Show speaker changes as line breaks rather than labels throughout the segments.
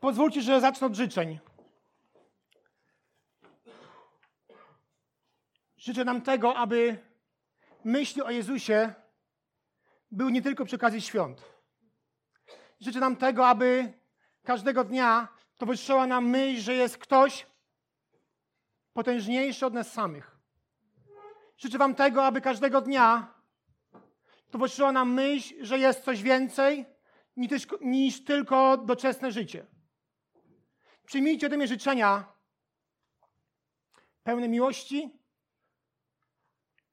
Pozwólcie, że zacznę od życzeń. Życzę nam tego, aby myśli o Jezusie były nie tylko przy okazji świąt. Życzę nam tego, aby każdego dnia towarzyszyła nam myśl, że jest ktoś potężniejszy od nas samych. Życzę Wam tego, aby każdego dnia towarzyszyła nam myśl, że jest coś więcej niż, niż tylko doczesne życie. Przyjmijcie ode mnie życzenia pełne miłości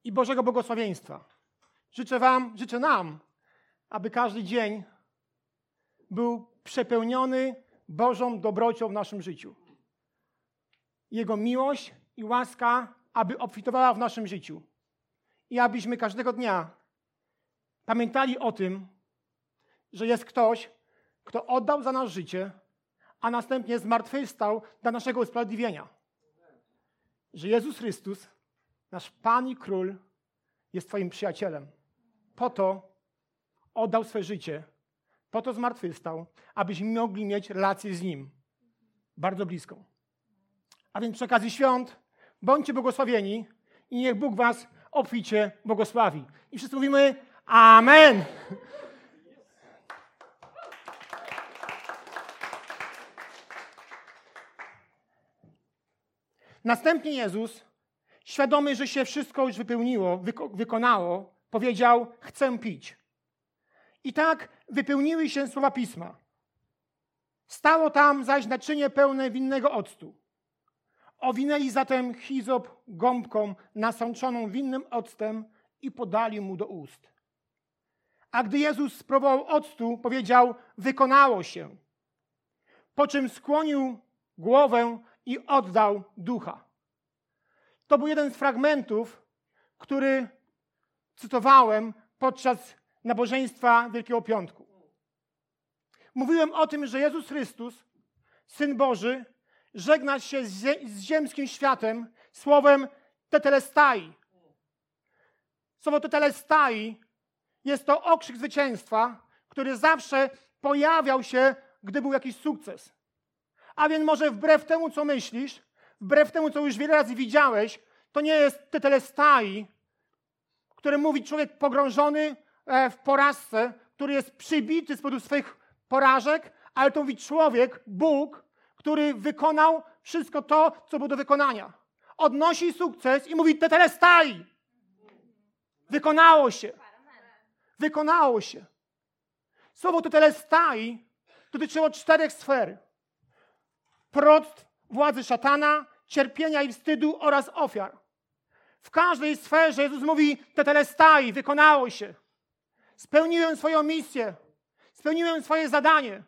i Bożego błogosławieństwa. Życzę Wam, życzę nam, aby każdy dzień był przepełniony Bożą dobrocią w naszym życiu. Jego miłość i łaska, aby obfitowała w naszym życiu. I abyśmy każdego dnia pamiętali o tym, że jest ktoś, kto oddał za nas życie, a następnie zmartwychwstał dla naszego usprawiedliwienia. Że Jezus Chrystus, nasz Pan i Król, jest Twoim przyjacielem. Po to oddał swe życie, po to zmartwychwstał, abyśmy mogli mieć relację z Nim. Bardzo bliską. A więc przy okazji świąt bądźcie błogosławieni i niech Bóg Was obficie błogosławi. I wszyscy mówimy Amen. Następnie Jezus, świadomy, że się wszystko już wypełniło, wyko wykonało, powiedział: Chcę pić. I tak wypełniły się słowa pisma. Stało tam zaś naczynie pełne winnego octu. Owinęli zatem hizop gąbką nasączoną winnym octem i podali mu do ust. A gdy Jezus spróbował octu, powiedział: Wykonało się. Po czym skłonił głowę i oddał ducha. To był jeden z fragmentów, który cytowałem podczas nabożeństwa Wielkiego Piątku. Mówiłem o tym, że Jezus Chrystus, Syn Boży, żegna się z ziemskim światem słowem tetelestai. Słowo tetelestai jest to okrzyk zwycięstwa, który zawsze pojawiał się, gdy był jakiś sukces. A więc może wbrew temu, co myślisz, wbrew temu, co już wiele razy widziałeś, to nie jest tetelestai, który mówi człowiek pogrążony e, w porażce, który jest przybity z powodu swoich porażek, ale to mówi człowiek, Bóg, który wykonał wszystko to, co było do wykonania. Odnosi sukces i mówi tetelestai. Wykonało się. Wykonało się. Słowo tetelestai dotyczyło czterech sfer. Prot władzy szatana, cierpienia i wstydu oraz ofiar. W każdej sferze Jezus mówi tetelestai, wykonało się. Spełniłem swoją misję. Spełniłem swoje zadanie.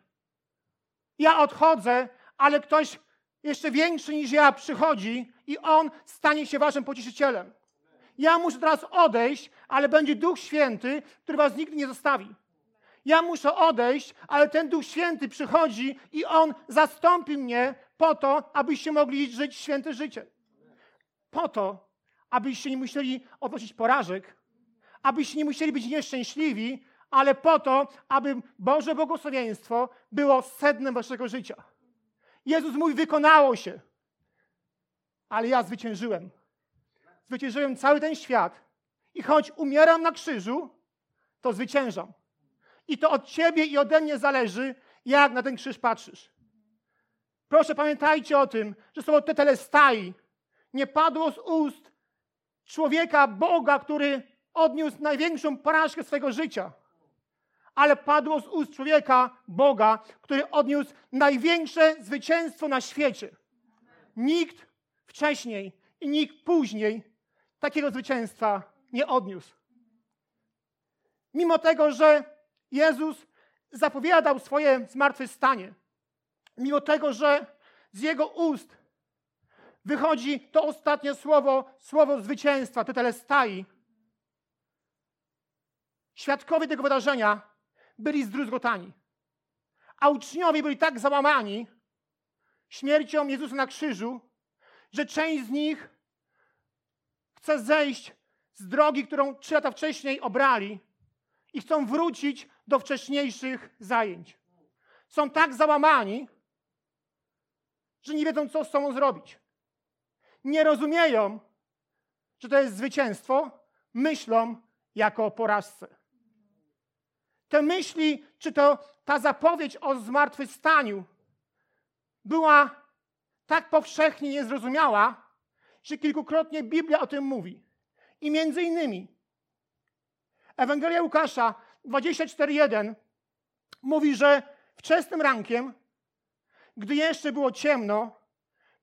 Ja odchodzę, ale ktoś jeszcze większy niż ja przychodzi i on stanie się waszym pocieszycielem. Ja muszę teraz odejść, ale będzie Duch Święty, który was nigdy nie zostawi. Ja muszę odejść, ale ten Duch Święty przychodzi i On zastąpi mnie po to, abyście mogli żyć święte życie. Po to, abyście nie musieli odnosić porażek, abyście nie musieli być nieszczęśliwi, ale po to, aby Boże błogosławieństwo było sednem waszego życia. Jezus mówi, wykonało się, ale ja zwyciężyłem. Zwyciężyłem cały ten świat i choć umieram na krzyżu, to zwyciężam. I to od ciebie i ode mnie zależy, jak na ten krzyż patrzysz. Proszę pamiętajcie o tym, że słowo tetelestai nie padło z ust człowieka, Boga, który odniósł największą porażkę swojego życia, ale padło z ust człowieka, Boga, który odniósł największe zwycięstwo na świecie. Nikt wcześniej i nikt później takiego zwycięstwa nie odniósł. Mimo tego, że Jezus zapowiadał swoje zmartwychwstanie, mimo tego, że z jego ust wychodzi to ostatnie słowo, słowo zwycięstwa, tetelestai, świadkowie tego wydarzenia byli zdruzgotani. A uczniowie byli tak załamani śmiercią Jezusa na krzyżu, że część z nich chce zejść z drogi, którą trzy lata wcześniej obrali i chcą wrócić do wcześniejszych zajęć. Są tak załamani, że nie wiedzą, co z sobą zrobić. Nie rozumieją, że to jest zwycięstwo, myślą jako o porażce. Te myśli, czy to ta zapowiedź o zmartwychwstaniu była tak powszechnie niezrozumiała, że kilkukrotnie Biblia o tym mówi. I między innymi Ewangelia Łukasza 24:1 mówi, że wczesnym rankiem, gdy jeszcze było ciemno,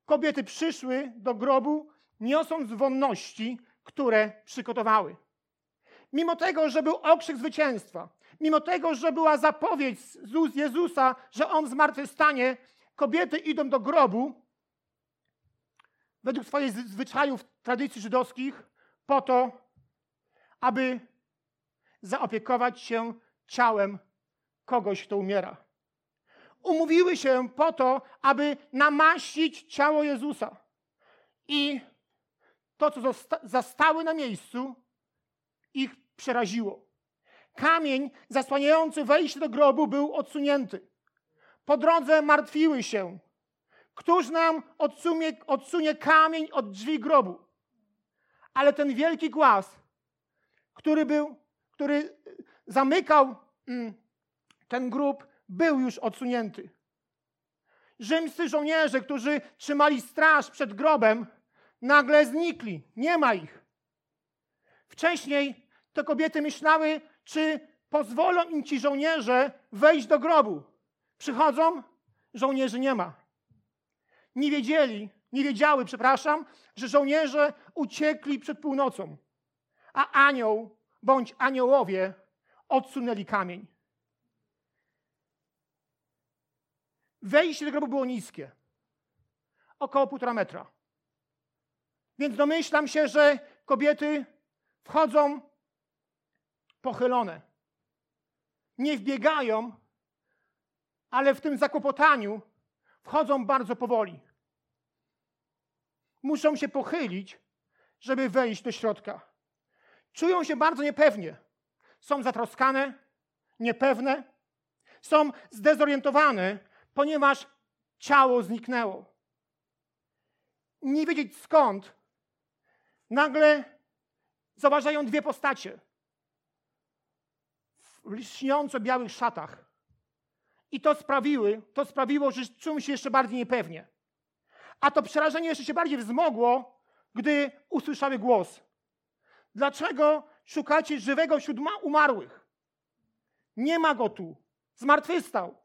kobiety przyszły do grobu, niosąc wonności, które przygotowały. Mimo tego, że był okrzyk zwycięstwa, mimo tego, że była zapowiedź z ust Jezusa, że On zmartwychwstanie, kobiety idą do grobu, według swoich zwyczajów, tradycji żydowskich, po to, aby zaopiekować się ciałem kogoś, kto umiera. Umówiły się po to, aby namaścić ciało Jezusa. I to, co zastały na miejscu, ich przeraziło. Kamień zasłaniający wejście do grobu był odsunięty. Po drodze martwiły się. Któż nam odsunie, odsunie kamień od drzwi grobu? Ale ten wielki głaz, który był, który zamykał mm, ten grób, był już odsunięty. Rzymscy żołnierze, którzy trzymali straż przed grobem, nagle znikli. Nie ma ich. Wcześniej te kobiety myślały, czy pozwolą im ci żołnierze wejść do grobu. Przychodzą, żołnierzy nie ma. Nie wiedzieli, nie wiedziały, przepraszam, że żołnierze uciekli przed północą, a anioł bądź aniołowie odsunęli kamień. Wejście do grobu było niskie, około półtora metra. Więc domyślam się, że kobiety wchodzą pochylone. Nie wbiegają, ale w tym zakłopotaniu wchodzą bardzo powoli. Muszą się pochylić, żeby wejść do środka. Czują się bardzo niepewnie. Są zatroskane, niepewne, są zdezorientowane, ponieważ ciało zniknęło. Nie wiedzieć skąd, nagle zauważają dwie postacie w lśniąco białych szatach. I to sprawiły, to sprawiło, że czują się jeszcze bardziej niepewnie. A to przerażenie jeszcze się bardziej wzmogło, gdy usłyszały głos. Dlaczego szukacie żywego wśród umarłych? Nie ma go tu. Zmartwychwstał.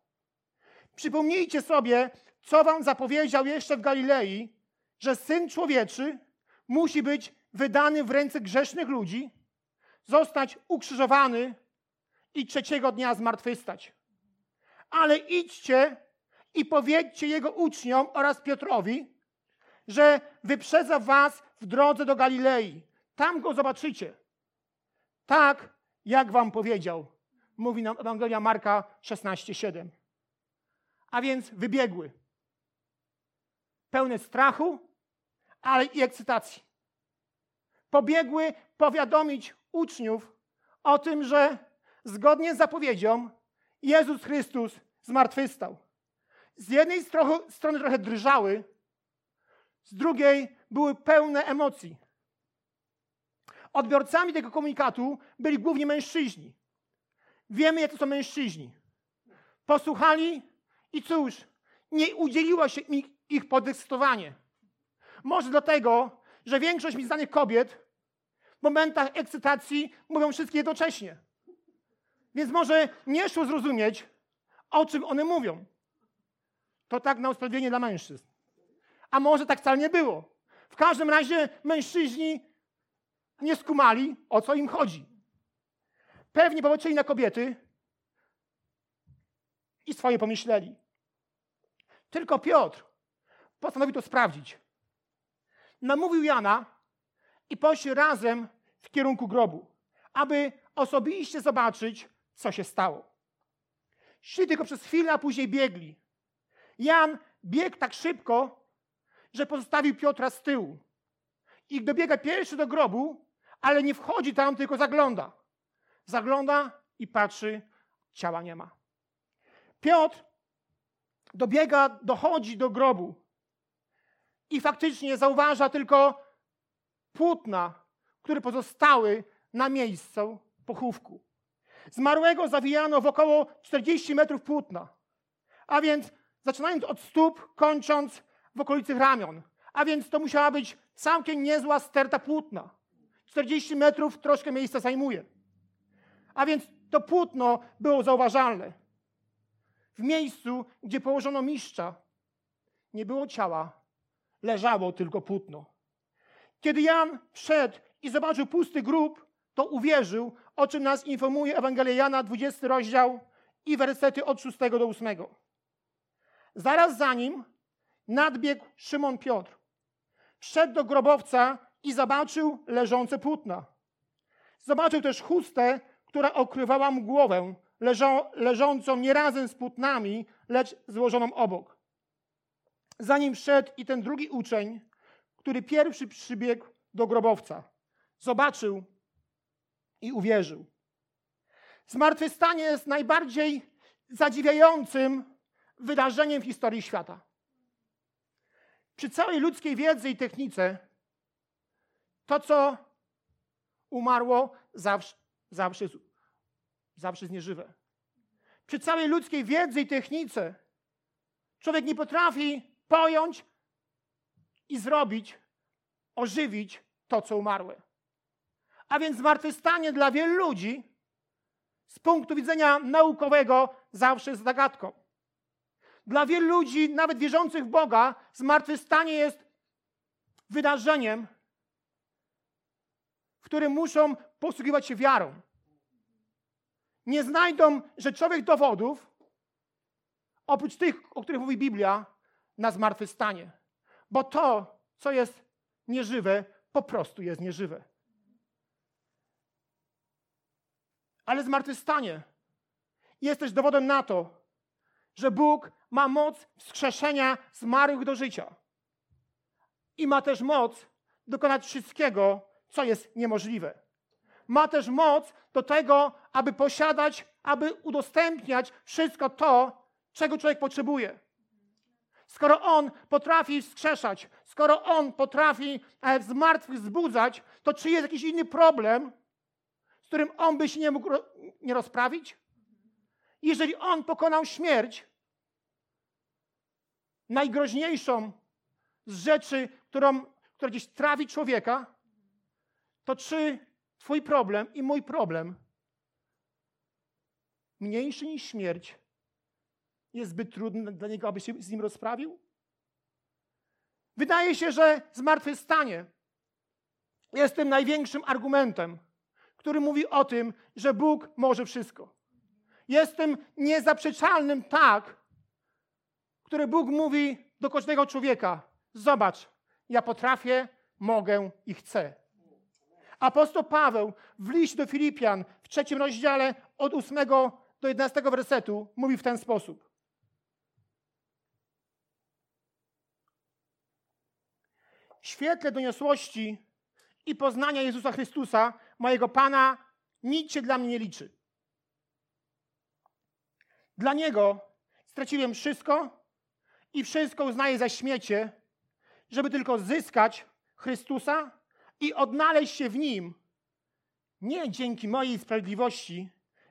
Przypomnijcie sobie, co wam zapowiedział jeszcze w Galilei, że Syn Człowieczy musi być wydany w ręce grzesznych ludzi, zostać ukrzyżowany i trzeciego dnia zmartwychwstać. Ale idźcie i powiedzcie Jego uczniom oraz Piotrowi, że wyprzedza was w drodze do Galilei. Tam go zobaczycie. Tak, jak wam powiedział, mówi nam Ewangelia Marka 16:7. A więc wybiegły. Pełne strachu, ale i ekscytacji. Pobiegły powiadomić uczniów o tym, że zgodnie z zapowiedzią Jezus Chrystus zmartwychwstał. Z jednej strony trochę drżały, z drugiej były pełne emocji. Odbiorcami tego komunikatu byli głównie mężczyźni. Wiemy, to są mężczyźni. Posłuchali i cóż, nie udzieliło się ich, ich podekscytowanie. Może dlatego, że większość mi znanych kobiet w momentach ekscytacji mówią wszystkie jednocześnie. Więc może nie szło zrozumieć, o czym one mówią. To tak na usprawiedliwienie dla mężczyzn. A może tak wcale nie było. W każdym razie mężczyźni nie skumali, o co im chodzi. Pewnie popatrzyli na kobiety i swoje pomyśleli. Tylko Piotr postanowił to sprawdzić. Namówił Jana i poszli razem w kierunku grobu, aby osobiście zobaczyć, co się stało. Szli tylko przez chwilę, a później biegli. Jan biegł tak szybko, że pozostawił Piotra z tyłu. I dobiega pierwszy do grobu, ale nie wchodzi tam, tylko zagląda. Zagląda i patrzy, ciała nie ma. Piotr dobiega, dochodzi do grobu i faktycznie zauważa tylko płótna, które pozostały na miejscu pochówku. Zmarłego zawijano w około 40 metrów płótna, a więc zaczynając od stóp, kończąc w okolicy ramion. A więc to musiała być całkiem niezła sterta płótna. 40 metrów troszkę miejsca zajmuje. A więc to płótno było zauważalne. W miejscu, gdzie położono mistrza, nie było ciała, leżało tylko płótno. Kiedy Jan wszedł i zobaczył pusty grób, to uwierzył, o czym nas informuje Ewangelia Jana, 20 rozdział i wersety od 6 do 8. Zaraz za nim nadbiegł Szymon Piotr. Wszedł do grobowca i zobaczył leżące płótna. Zobaczył też chustę, która okrywała mu głowę, leżą, leżącą nie razem z płótnami, lecz złożoną obok. Zanim wszedł i ten drugi uczeń, który pierwszy przybiegł do grobowca, zobaczył i uwierzył. Zmartwychwstanie jest najbardziej zadziwiającym wydarzeniem w historii świata. Przy całej ludzkiej wiedzy i technice, to co umarło, zawsze, zawsze, zawsze jest nieżywe. Przy całej ludzkiej wiedzy i technice, człowiek nie potrafi pojąć i zrobić, ożywić to, co umarłe. A więc zmartwychwstanie dla wielu ludzi z punktu widzenia naukowego zawsze jest zagadką. Dla wielu ludzi, nawet wierzących w Boga, zmartwychwstanie jest wydarzeniem, w którym muszą posługiwać się wiarą. Nie znajdą rzeczowych dowodów, oprócz tych, o których mówi Biblia, na zmartwychwstanie. Bo to, co jest nieżywe, po prostu jest nieżywe. Ale zmartwychwstanie jest też dowodem na to, że Bóg ma moc wskrzeszenia zmarłych do życia. I ma też moc dokonać wszystkiego, co jest niemożliwe. Ma też moc do tego, aby posiadać, aby udostępniać wszystko to, czego człowiek potrzebuje. Skoro On potrafi wskrzeszać, skoro On potrafi e, z martwych zbudzać, to czy jest jakiś inny problem, z którym On by się nie mógł nie rozprawić? Jeżeli On pokonał śmierć, najgroźniejszą z rzeczy, którą, która gdzieś trawi człowieka, to czy Twój problem i mój problem, mniejszy niż śmierć, jest zbyt trudny dla niego, aby się z nim rozprawił? Wydaje się, że zmartwychwstanie jest tym największym argumentem, który mówi o tym, że Bóg może wszystko. Jest tym niezaprzeczalnym tak, które Bóg mówi do każdego człowieka: Zobacz, ja potrafię, mogę i chcę. Apostoł Paweł w liście do Filipian w trzecim rozdziale od 8 do 11 wersetu mówi w ten sposób. W świetle doniosłości i poznania Jezusa Chrystusa, mojego Pana, nic się dla mnie nie liczy. Dla Niego straciłem wszystko i wszystko uznaje za śmiecie, żeby tylko zyskać Chrystusa i odnaleźć się w Nim, nie dzięki mojej sprawiedliwości,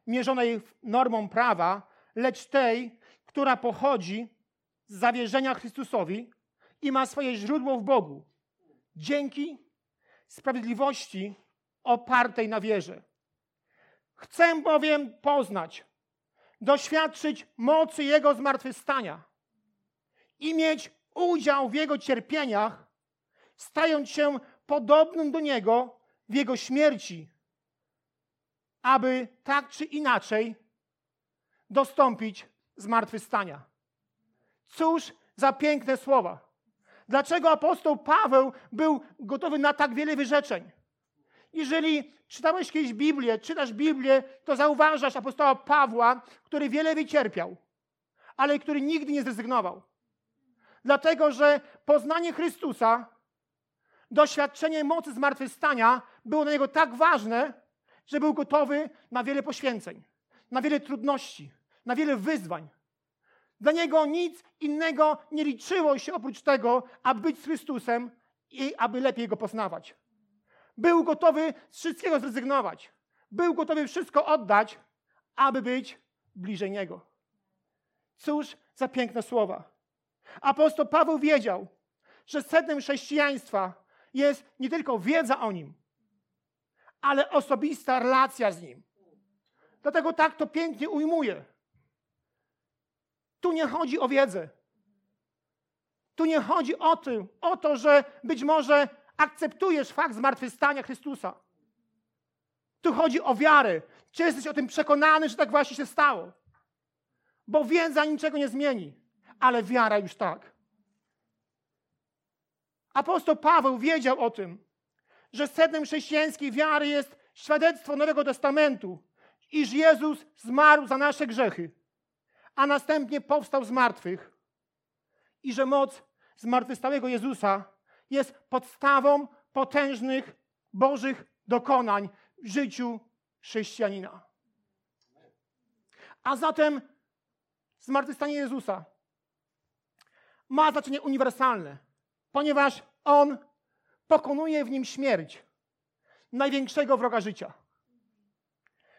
mierzonej normą prawa, lecz tej, która pochodzi z zawierzenia Chrystusowi i ma swoje źródło w Bogu. Dzięki sprawiedliwości opartej na wierze. Chcę bowiem poznać, doświadczyć mocy Jego zmartwychwstania i mieć udział w Jego cierpieniach, stając się podobnym do Niego w Jego śmierci, aby tak czy inaczej dostąpić zmartwychwstania. Cóż za piękne słowa. Dlaczego apostoł Paweł był gotowy na tak wiele wyrzeczeń? Jeżeli czytałeś kiedyś Biblię, czytasz Biblię, to zauważasz apostoła Pawła, który wiele wycierpiał, ale który nigdy nie zrezygnował. Dlatego, że poznanie Chrystusa, doświadczenie mocy zmartwychwstania było dla niego tak ważne, że był gotowy na wiele poświęceń, na wiele trudności, na wiele wyzwań. Dla niego nic innego nie liczyło się oprócz tego, aby być z Chrystusem i aby lepiej go poznawać. Był gotowy z wszystkiego zrezygnować. Był gotowy wszystko oddać, aby być bliżej Niego. Cóż za piękne słowa. Apostoł Paweł wiedział, że sednem chrześcijaństwa jest nie tylko wiedza o Nim, ale osobista relacja z Nim. Dlatego tak to pięknie ujmuje. Tu nie chodzi o wiedzę. Tu nie chodzi o, tym, o to, że być może akceptujesz fakt zmartwychwstania Chrystusa. Tu chodzi o wiarę. Czy jesteś o tym przekonany, że tak właśnie się stało? Bo wiedza niczego nie zmieni, ale wiara już tak. Apostoł Paweł wiedział o tym, że sednem chrześcijańskiej wiary jest świadectwo Nowego Testamentu, iż Jezus zmarł za nasze grzechy, a następnie powstał z martwych i że moc zmartwychwstałego Jezusa jest podstawą potężnych Bożych dokonań w życiu chrześcijanina. A zatem zmartwychwstanie Jezusa ma znaczenie uniwersalne, ponieważ On pokonuje w nim śmierć, największego wroga życia.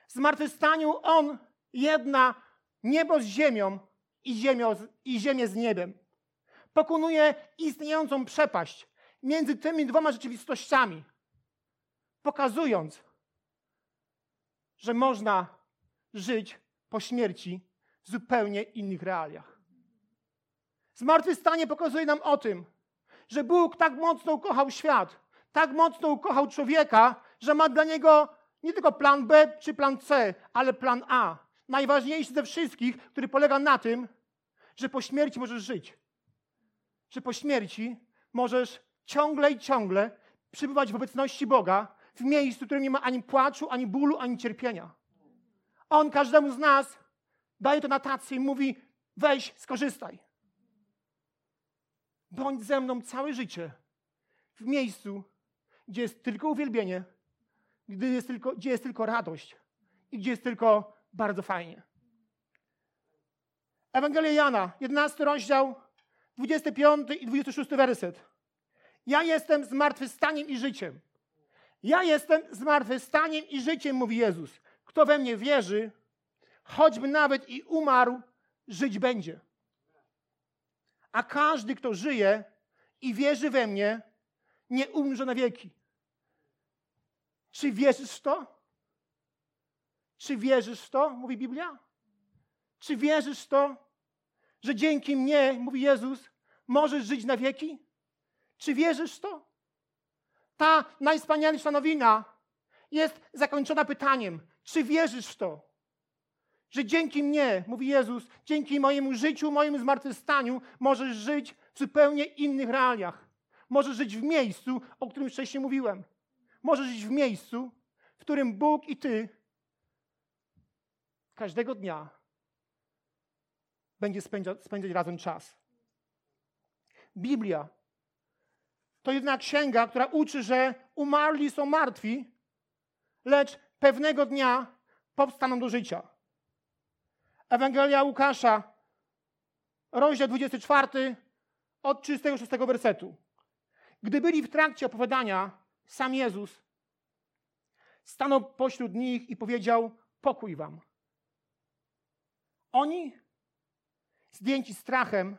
W zmartwychwstaniu On jedna niebo z ziemią i, ziemią, i ziemię z niebem. Pokonuje istniejącą przepaść między tymi dwoma rzeczywistościami, pokazując, że można żyć po śmierci w zupełnie innych realiach. Zmartwychwstanie pokazuje nam o tym, że Bóg tak mocno ukochał świat, tak mocno ukochał człowieka, że ma dla niego nie tylko plan B czy plan C, ale plan A. Najważniejszy ze wszystkich, który polega na tym, że po śmierci możesz żyć. Że po śmierci możesz ciągle i ciągle przybywać w obecności Boga w miejscu, w którym nie ma ani płaczu, ani bólu, ani cierpienia. On każdemu z nas daje to na tację i mówi: weź, skorzystaj. Bądź ze mną całe życie w miejscu, gdzie jest tylko uwielbienie, gdzie jest tylko, gdzie jest tylko radość i gdzie jest tylko bardzo fajnie. Ewangelia Jana, 11 rozdział, 25 i 26 werset. Ja jestem zmartwychwstaniem i życiem. Ja jestem zmartwychwstaniem i życiem, mówi Jezus. Kto we mnie wierzy, choćby nawet i umarł, żyć będzie. A każdy, kto żyje i wierzy we mnie, nie umrze na wieki. Czy wierzysz w to? Czy wierzysz w to, mówi Biblia? Czy wierzysz w to, że dzięki mnie, mówi Jezus, możesz żyć na wieki? Czy wierzysz w to? Ta najwspanialsza nowina jest zakończona pytaniem: czy wierzysz w to? Że dzięki mnie, mówi Jezus, dzięki mojemu życiu, mojemu zmartwychwstaniu, możesz żyć w zupełnie innych realiach. Możesz żyć w miejscu, o którym wcześniej mówiłem. Możesz żyć w miejscu, w którym Bóg i Ty każdego dnia będzie spędzać, spędzać razem czas. Biblia to jednak księga, która uczy, że umarli są martwi, lecz pewnego dnia powstaną do życia. Ewangelia Łukasza, rozdział 24, od 36 wersetu. Gdy byli w trakcie opowiadania, sam Jezus stanął pośród nich i powiedział: Pokój wam. Oni, zdjęci strachem,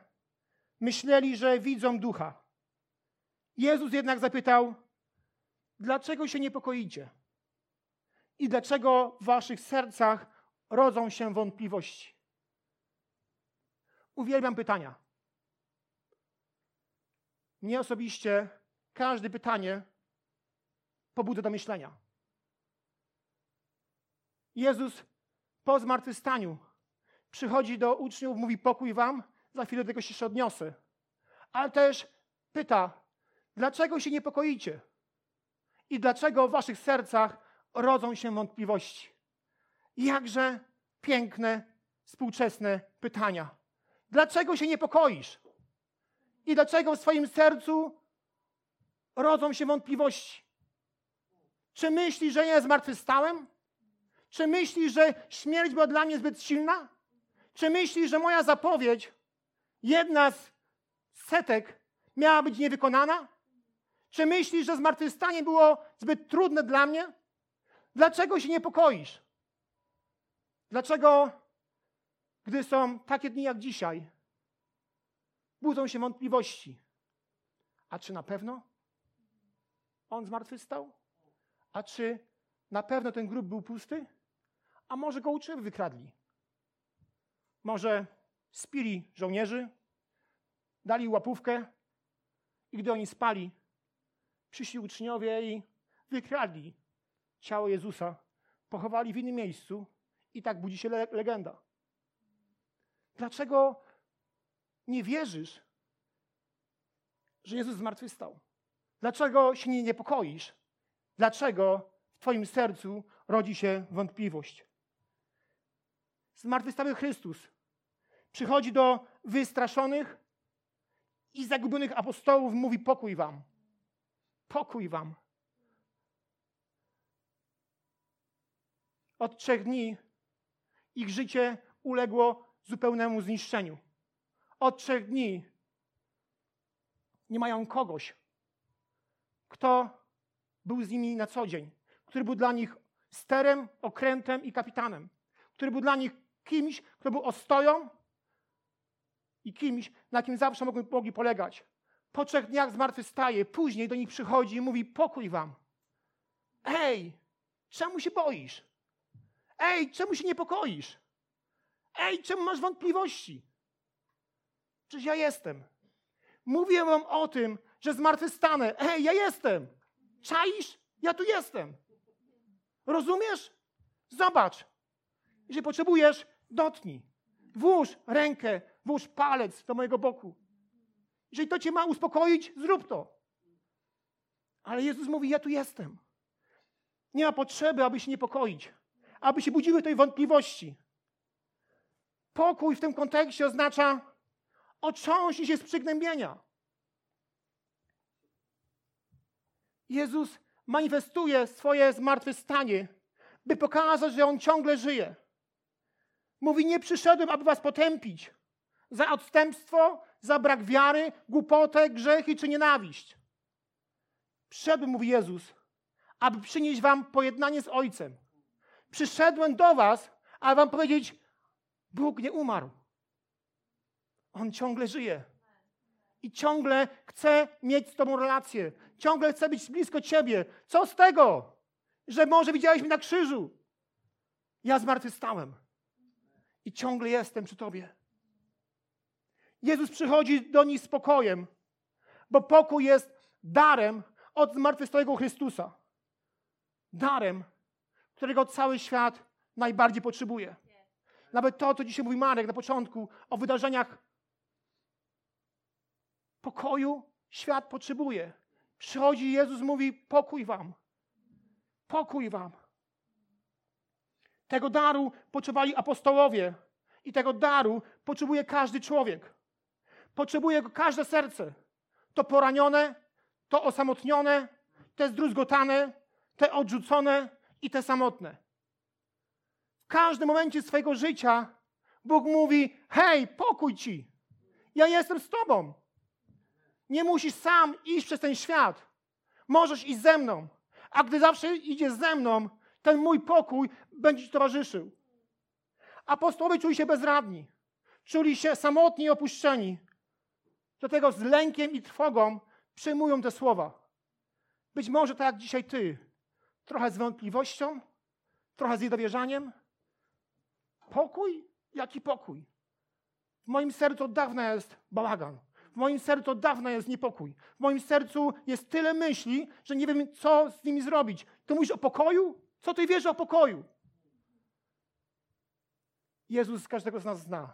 myśleli, że widzą ducha. Jezus jednak zapytał: Dlaczego się niepokoicie? I dlaczego w waszych sercach rodzą się wątpliwości? Uwielbiam pytania. Mnie osobiście każde pytanie pobudza do myślenia. Jezus po zmartwychwstaniu przychodzi do uczniów, mówi pokój wam, za chwilę do tego się jeszcze odniosę. Ale też pyta, dlaczego się niepokoicie? I dlaczego w waszych sercach rodzą się wątpliwości? Jakże piękne, współczesne pytania. Dlaczego się niepokoisz? I dlaczego w swoim sercu rodzą się wątpliwości? Czy myślisz, że nie zmartwychwstałem? Czy myślisz, że śmierć była dla mnie zbyt silna? Czy myślisz, że moja zapowiedź, jedna z setek, miała być niewykonana? Czy myślisz, że zmartwychwstanie było zbyt trudne dla mnie? Dlaczego się niepokoisz? Dlaczego, gdy są takie dni jak dzisiaj, budzą się wątpliwości? A czy na pewno on zmartwychwstał? A czy na pewno ten grób był pusty? A może go uczniowie wykradli? Może spili żołnierzy, dali łapówkę i gdy oni spali, przyszli uczniowie i wykradli ciało Jezusa, pochowali w innym miejscu i tak budzi się le legenda. Dlaczego nie wierzysz, że Jezus zmartwychwstał? Dlaczego się nie niepokoisz? Dlaczego w Twoim sercu rodzi się wątpliwość? Zmartwychwstały Chrystus przychodzi do wystraszonych i zagubionych apostołów, mówi pokój wam. Pokój wam. Od trzech dni ich życie uległo zupełnemu zniszczeniu. Od trzech dni nie mają kogoś, kto był z nimi na co dzień, który był dla nich sterem, okrętem i kapitanem, który był dla nich kimś, kto był ostoją i kimś, na kim zawsze mogli, mogli polegać. Po trzech dniach zmartwychwstaje, później do nich przychodzi i mówi: Pokój wam. Ej, czemu się boisz? Ej, czemu się niepokoisz? Ej, czemu masz wątpliwości? Przecież ja jestem. Mówię wam o tym, że zmartwychwstanę. Ej, ja jestem. Czaisz? Ja tu jestem. Rozumiesz? Zobacz. Jeżeli potrzebujesz, dotknij. Włóż rękę, włóż palec do mojego boku. Jeżeli to cię ma uspokoić, zrób to. Ale Jezus mówi: Ja tu jestem. Nie ma potrzeby, aby się niepokoić, aby się budziły tej wątpliwości. Pokój w tym kontekście oznacza otrząśnij się z przygnębienia. Jezus manifestuje swoje zmartwychwstanie, by pokazać, że On ciągle żyje. Mówi: Nie przyszedłem, aby was potępić za odstępstwo, za brak wiary, głupotę, grzechy czy nienawiść. Przyszedłem, mówi Jezus, aby przynieść wam pojednanie z Ojcem. Przyszedłem do was, aby wam powiedzieć: Bóg nie umarł. On ciągle żyje. I ciągle chce mieć z Tobą relację. Ciągle chce być blisko Ciebie. Co z tego, że może widziałeś mnie na krzyżu? Ja zmartwychwstałem i ciągle jestem przy Tobie. Jezus przychodzi do nich spokojem, bo pokój jest darem od zmartwychwstałego Chrystusa. Darem, którego cały świat najbardziej potrzebuje. Nawet to, co dzisiaj mówi Marek na początku o wydarzeniach pokoju, świat potrzebuje. Przychodzi Jezus, mówi: Pokój wam. Pokój wam. Tego daru potrzebowali apostołowie i tego daru potrzebuje każdy człowiek. Potrzebuje go każde serce. To poranione, to osamotnione, te zdruzgotane, te odrzucone i te samotne. W każdym momencie swojego życia Bóg mówi: Hej, pokój ci. Ja jestem z tobą. Nie musisz sam iść przez ten świat. Możesz iść ze mną. A gdy zawsze idziesz ze mną, ten mój pokój będzie ci towarzyszył. Apostołowie czuli się bezradni, czuli się samotni i opuszczeni. Dlatego z lękiem i trwogą przyjmują te słowa. Być może tak jak dzisiaj ty, trochę z wątpliwością, trochę z niedowierzaniem. Pokój? Jaki pokój? W moim sercu od dawna jest bałagan. W moim sercu od dawna jest niepokój. W moim sercu jest tyle myśli, że nie wiem, co z nimi zrobić. Ty mówisz o pokoju? Co ty wiesz o pokoju? Jezus każdego z nas zna.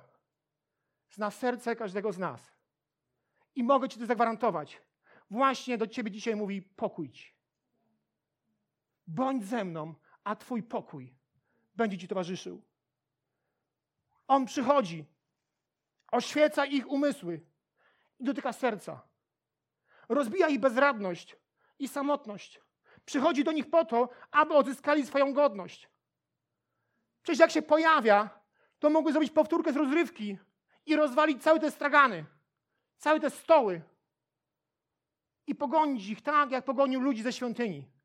Zna serce każdego z nas. I mogę Ci to zagwarantować. Właśnie do Ciebie dzisiaj mówi pokój ci. Bądź ze mną, a Twój pokój będzie Ci towarzyszył. On przychodzi, oświeca ich umysły i dotyka serca. Rozbija ich bezradność i samotność. Przychodzi do nich po to, aby odzyskali swoją godność. Przecież jak się pojawia, to mogły zrobić powtórkę z rozrywki i rozwalić całe te stragany, całe te stoły i pogonić ich tak, jak pogonił ludzi ze świątyni.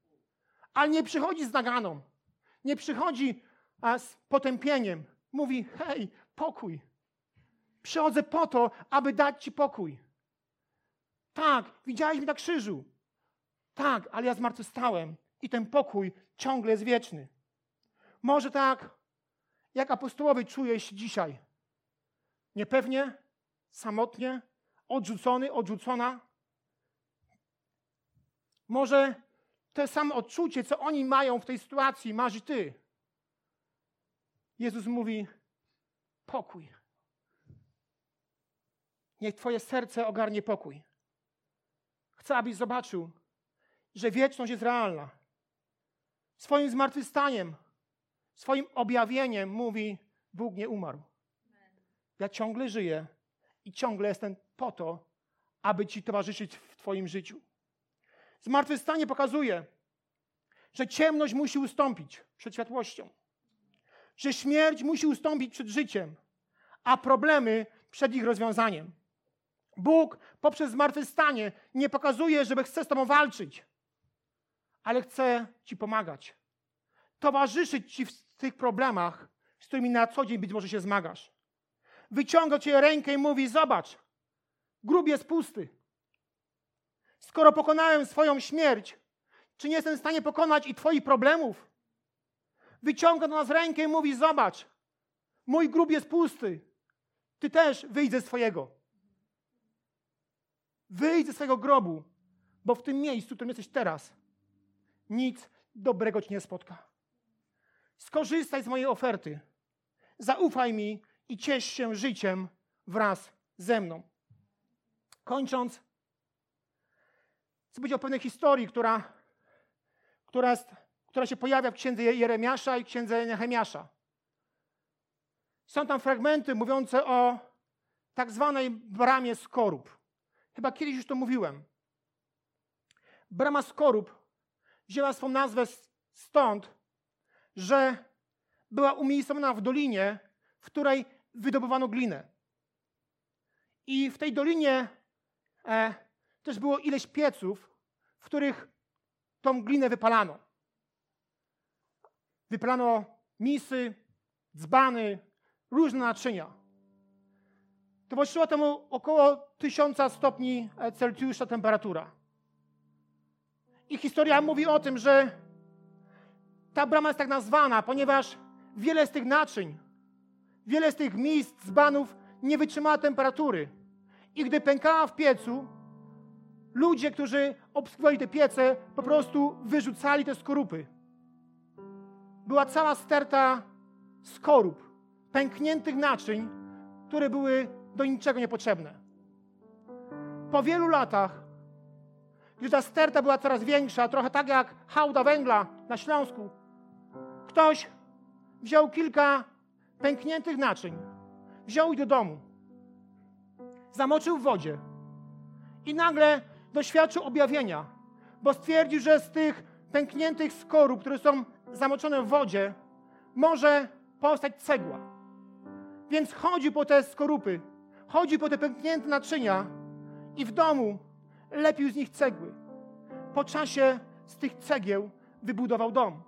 Ale nie przychodzi z naganą, nie przychodzi z potępieniem. Mówi, hej, pokój. Przychodzę po to, aby dać Ci pokój. Tak, widziałeś mnie na krzyżu. Tak, ale ja zmartwychwstałem i ten pokój ciągle jest wieczny. Może tak, jak apostołowie czujesz się dzisiaj. Niepewnie, samotnie, odrzucony, odrzucona. Może to samo odczucie, co oni mają w tej sytuacji, masz i ty. Jezus mówi: pokój. Niech Twoje serce ogarnie pokój. Chcę, abyś zobaczył, że wieczność jest realna. Swoim zmartwychwstaniem, swoim objawieniem mówi: Bóg nie umarł. Ja ciągle żyję i ciągle jestem po to, aby Ci towarzyszyć w Twoim życiu. Zmartwychwstanie pokazuje, że ciemność musi ustąpić przed światłością, że śmierć musi ustąpić przed życiem, a problemy przed ich rozwiązaniem. Bóg poprzez zmartwychwstanie nie pokazuje, żeby chce z Tobą walczyć, ale chce Ci pomagać. Towarzyszyć Ci w tych problemach, z którymi na co dzień być może się zmagasz. Wyciąga Cię rękę i mówi: Zobacz, grób jest pusty. Skoro pokonałem swoją śmierć, czy nie jestem w stanie pokonać i Twoich problemów? Wyciąga do nas rękę i mówi: Zobacz, mój grób jest pusty. Ty też wyjdź ze swojego. Wyjdź ze swojego grobu, bo w tym miejscu, w którym jesteś teraz, nic dobrego ci nie spotka. Skorzystaj z mojej oferty. Zaufaj mi i ciesz się życiem wraz ze mną. Kończąc, chcę powiedzieć o pewnej historii, która, która, jest, która się pojawia w księdze Jeremiasza i księdze Nehemiasza. Są tam fragmenty mówiące o tak zwanej bramie skorup. Chyba kiedyś już to mówiłem. Brama skorup wzięła swą nazwę stąd, że była umiejscowiona w dolinie, w której wydobywano glinę. I w tej dolinie e, też było ileś pieców, w których tą glinę wypalano. Wypalano misy, dzbany, różne naczynia. Towarzyszyła temu około 1000 stopni Celsjusza temperatura. I historia mówi o tym, że ta brama jest tak nazwana, ponieważ wiele z tych naczyń, wiele z tych miejsc, dzbanów nie wytrzymała temperatury. I gdy pękała w piecu, ludzie, którzy obsługiwali te piece, po prostu wyrzucali te skorupy. Była cała sterta skorup, pękniętych naczyń, które były do niczego niepotrzebne. Po wielu latach, gdy ta sterta była coraz większa, trochę tak jak hałda węgla na Śląsku, ktoś wziął kilka pękniętych naczyń, wziął ich do domu, zamoczył w wodzie i nagle doświadczył objawienia, bo stwierdził, że z tych pękniętych skorup, które są zamoczone w wodzie, może powstać cegła. Więc chodził po te skorupy, chodził po te pęknięte naczynia i w domu lepił z nich cegły. Po czasie z tych cegieł wybudował dom.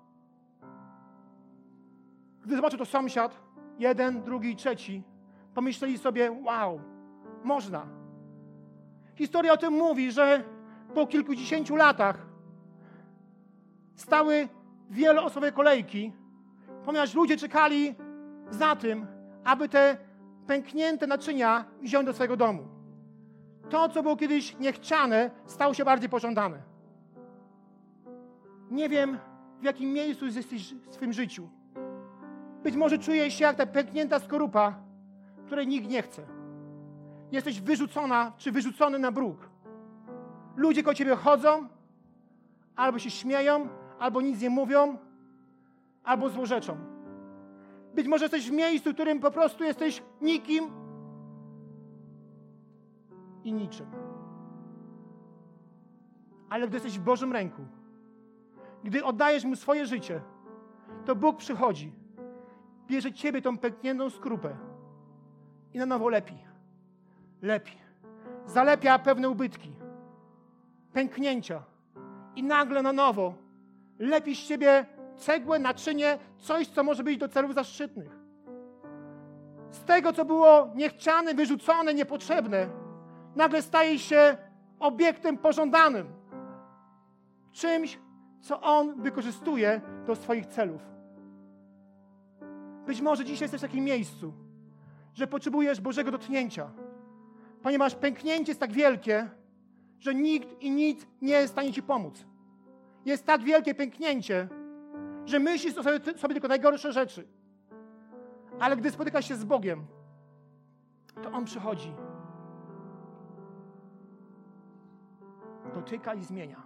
Gdy zobaczył to sąsiad, jeden, drugi i trzeci, pomyśleli sobie: Wow, można. Historia o tym mówi, że po kilkudziesięciu latach stały wieloosobowe kolejki, ponieważ ludzie czekali za tym, aby te pęknięte naczynia wziąć do swojego domu. To, co było kiedyś niechciane, stało się bardziej pożądane. Nie wiem, w jakim miejscu jesteś w swym życiu. Być może czujesz się jak ta pęknięta skorupa, której nikt nie chce. Jesteś wyrzucona czy wyrzucony na bruk. Ludzie koło ciebie chodzą, albo się śmieją, albo nic nie mówią, albo złorzeczą. Być może jesteś w miejscu, w którym po prostu jesteś nikim i niczym. Ale gdy jesteś w Bożym ręku, gdy oddajesz Mu swoje życie, to Bóg przychodzi bierze ciebie tą pękniętą skrupę i na nowo lepi. Lepi. Zalepia pewne ubytki, pęknięcia i nagle na nowo lepi z ciebie cegłę, naczynie, coś, co może być do celów zaszczytnych. Z tego, co było niechciane, wyrzucone, niepotrzebne, nagle staje się obiektem pożądanym. Czymś, co on wykorzystuje do swoich celów. Być może dzisiaj jesteś w takim miejscu, że potrzebujesz Bożego dotknięcia, ponieważ pęknięcie jest tak wielkie, że nikt i nic nie jest w stanie Ci pomóc. Jest tak wielkie pęknięcie, że myślisz sobie, sobie tylko najgorsze rzeczy. Ale gdy spotykasz się z Bogiem, to On przychodzi. Dotyka i zmienia.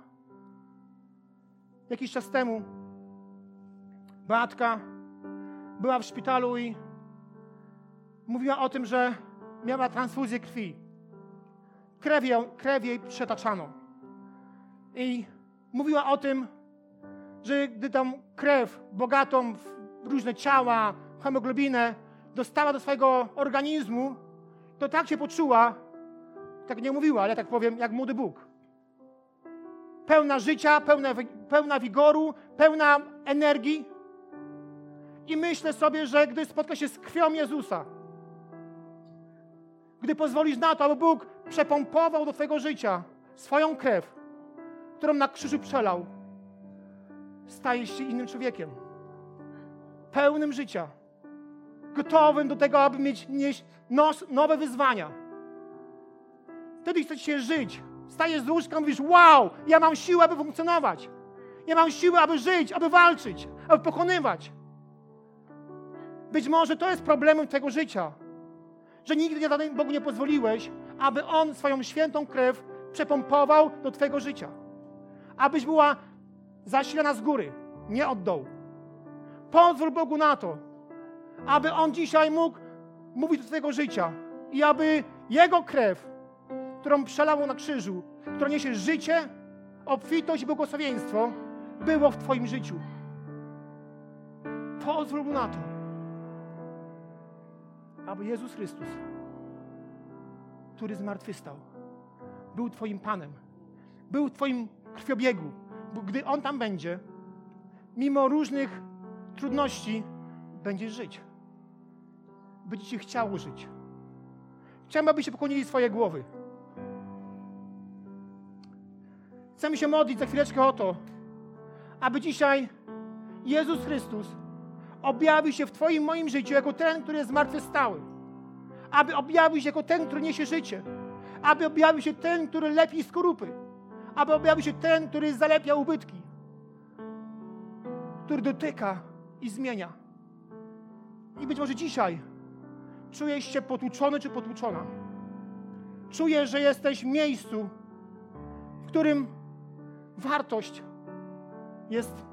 Jakiś czas temu Beatka była w szpitalu i mówiła o tym, że miała transfuzję krwi. Krew, ją, krew jej przetaczano. I mówiła o tym, że gdy tam krew bogatą w różne ciała, hemoglobinę dostała do swojego organizmu, to tak się poczuła, tak nie mówiła, ale tak powiem, jak młody Bóg. Pełna życia, pełna, pełna wigoru, pełna energii. I myślę sobie, że gdy spotka się z krwią Jezusa, gdy pozwolisz na to, aby Bóg przepompował do Twojego życia swoją krew, którą na krzyżu przelał, stajesz się innym człowiekiem. Pełnym życia. Gotowym do tego, aby mieć nieść nos, nowe wyzwania. Wtedy chcesz się żyć. Stajesz z łóżka mówisz, wow, ja mam siłę, aby funkcjonować. Ja mam siłę, aby żyć, aby walczyć, aby pokonywać. Być może to jest problemem tego życia, że nigdy Bogu nie pozwoliłeś, aby On swoją świętą krew przepompował do Twojego życia. Abyś była zasilana z góry, nie od dołu. Pozwól Bogu na to, aby On dzisiaj mógł mówić do Twojego życia i aby Jego krew, którą przelał na krzyżu, która niesie życie, obfitość i błogosławieństwo, było w Twoim życiu. Pozwól Mu na to, aby Jezus Chrystus, który zmartwychwstał, był Twoim Panem, był w Twoim krwiobiegu, bo gdy On tam będzie, mimo różnych trudności, będziesz żyć. Będzie Ci chciało żyć. Chciałbym, abyście pokłonili swoje głowy. Chcemy się modlić za chwileczkę o to, aby dzisiaj Jezus Chrystus objawił się w Twoim, moim życiu jako ten, który jest zmartwychwstały. Aby objawił się jako ten, który niesie życie. Aby objawił się ten, który lepi skorupy. Aby objawił się ten, który zalepia ubytki. Który dotyka i zmienia. I być może dzisiaj czujesz się potłuczony czy potłuczona. Czujesz, że jesteś w miejscu, w którym wartość jest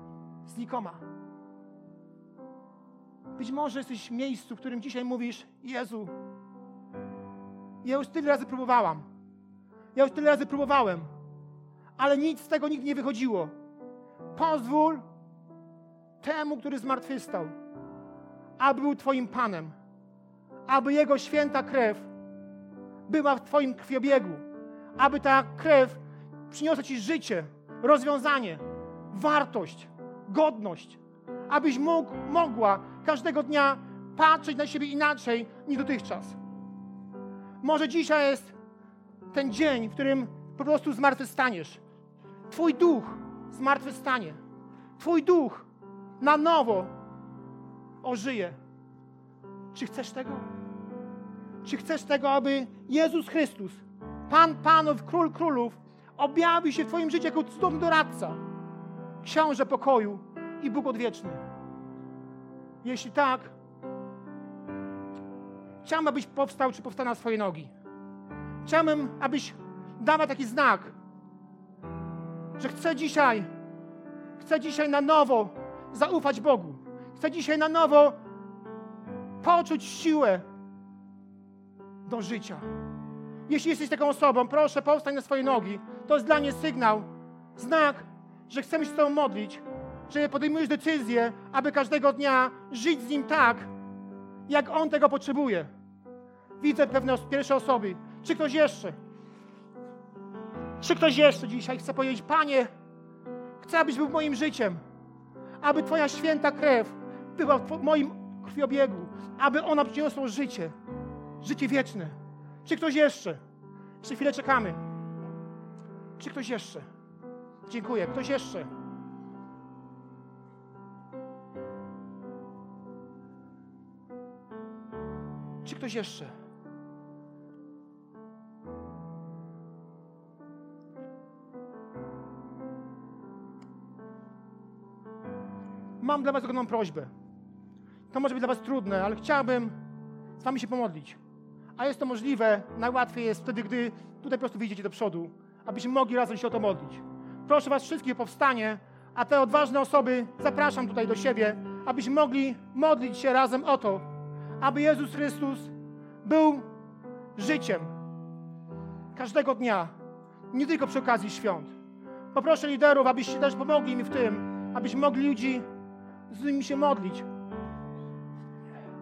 znikoma. Być może jesteś w miejscu, w którym dzisiaj mówisz: Jezu, ja już tyle razy próbowałam. Ja już tyle razy próbowałem, ale nic z tego nigdy nie wychodziło. Pozwól temu, który zmartwychwstał, aby był Twoim Panem, aby Jego święta krew była w Twoim krwiobiegu, aby ta krew przyniosła Ci życie, rozwiązanie, wartość, godność, abyś mógł, mogła każdego dnia patrzeć na siebie inaczej niż dotychczas. Może dzisiaj jest ten dzień, w którym po prostu zmartwychwstaniesz. Twój duch zmartwychwstanie. Twój duch na nowo ożyje. Czy chcesz tego? Czy chcesz tego, aby Jezus Chrystus, Pan Panów, Król Królów, objawił się w Twoim życiu jako cudowny doradca, książę pokoju i Bóg odwieczny? Jeśli tak, chciałbym, abyś powstał czy powstał na swoje nogi. Chciałbym, abyś dawał taki znak, że chcę dzisiaj, chcę dzisiaj na nowo zaufać Bogu. Chcę dzisiaj na nowo poczuć siłę do życia. Jeśli jesteś taką osobą, proszę powstań na swoje nogi. To jest dla mnie sygnał, znak, że chcemy się z Tobą modlić, że podejmujesz decyzję, aby każdego dnia żyć z Nim tak, jak on tego potrzebuje. Widzę pewne pierwsze osoby. Czy ktoś jeszcze? Czy ktoś jeszcze dzisiaj chce powiedzieć, Panie, chcę, abyś był moim życiem, aby Twoja święta krew była w moim krwiobiegu, aby ona przyniosła życie, życie wieczne. Czy ktoś jeszcze? Jeszcze chwilę czekamy. Czy ktoś jeszcze? Dziękuję. Ktoś jeszcze? Czy ktoś jeszcze? Mam dla Was ogromną prośbę. To może być dla Was trudne, ale chciałbym z Wami się pomodlić. A jest to możliwe, najłatwiej jest wtedy, gdy tutaj po prostu wyjdziecie do przodu, abyśmy mogli razem się o to modlić. Proszę Was wszystkich o powstanie, a te odważne osoby zapraszam tutaj do siebie, abyśmy mogli modlić się razem o to, aby Jezus Chrystus był życiem każdego dnia, nie tylko przy okazji świąt. Poproszę liderów, abyście też pomogli mi w tym, abyśmy mogli ludzi z nimi się modlić,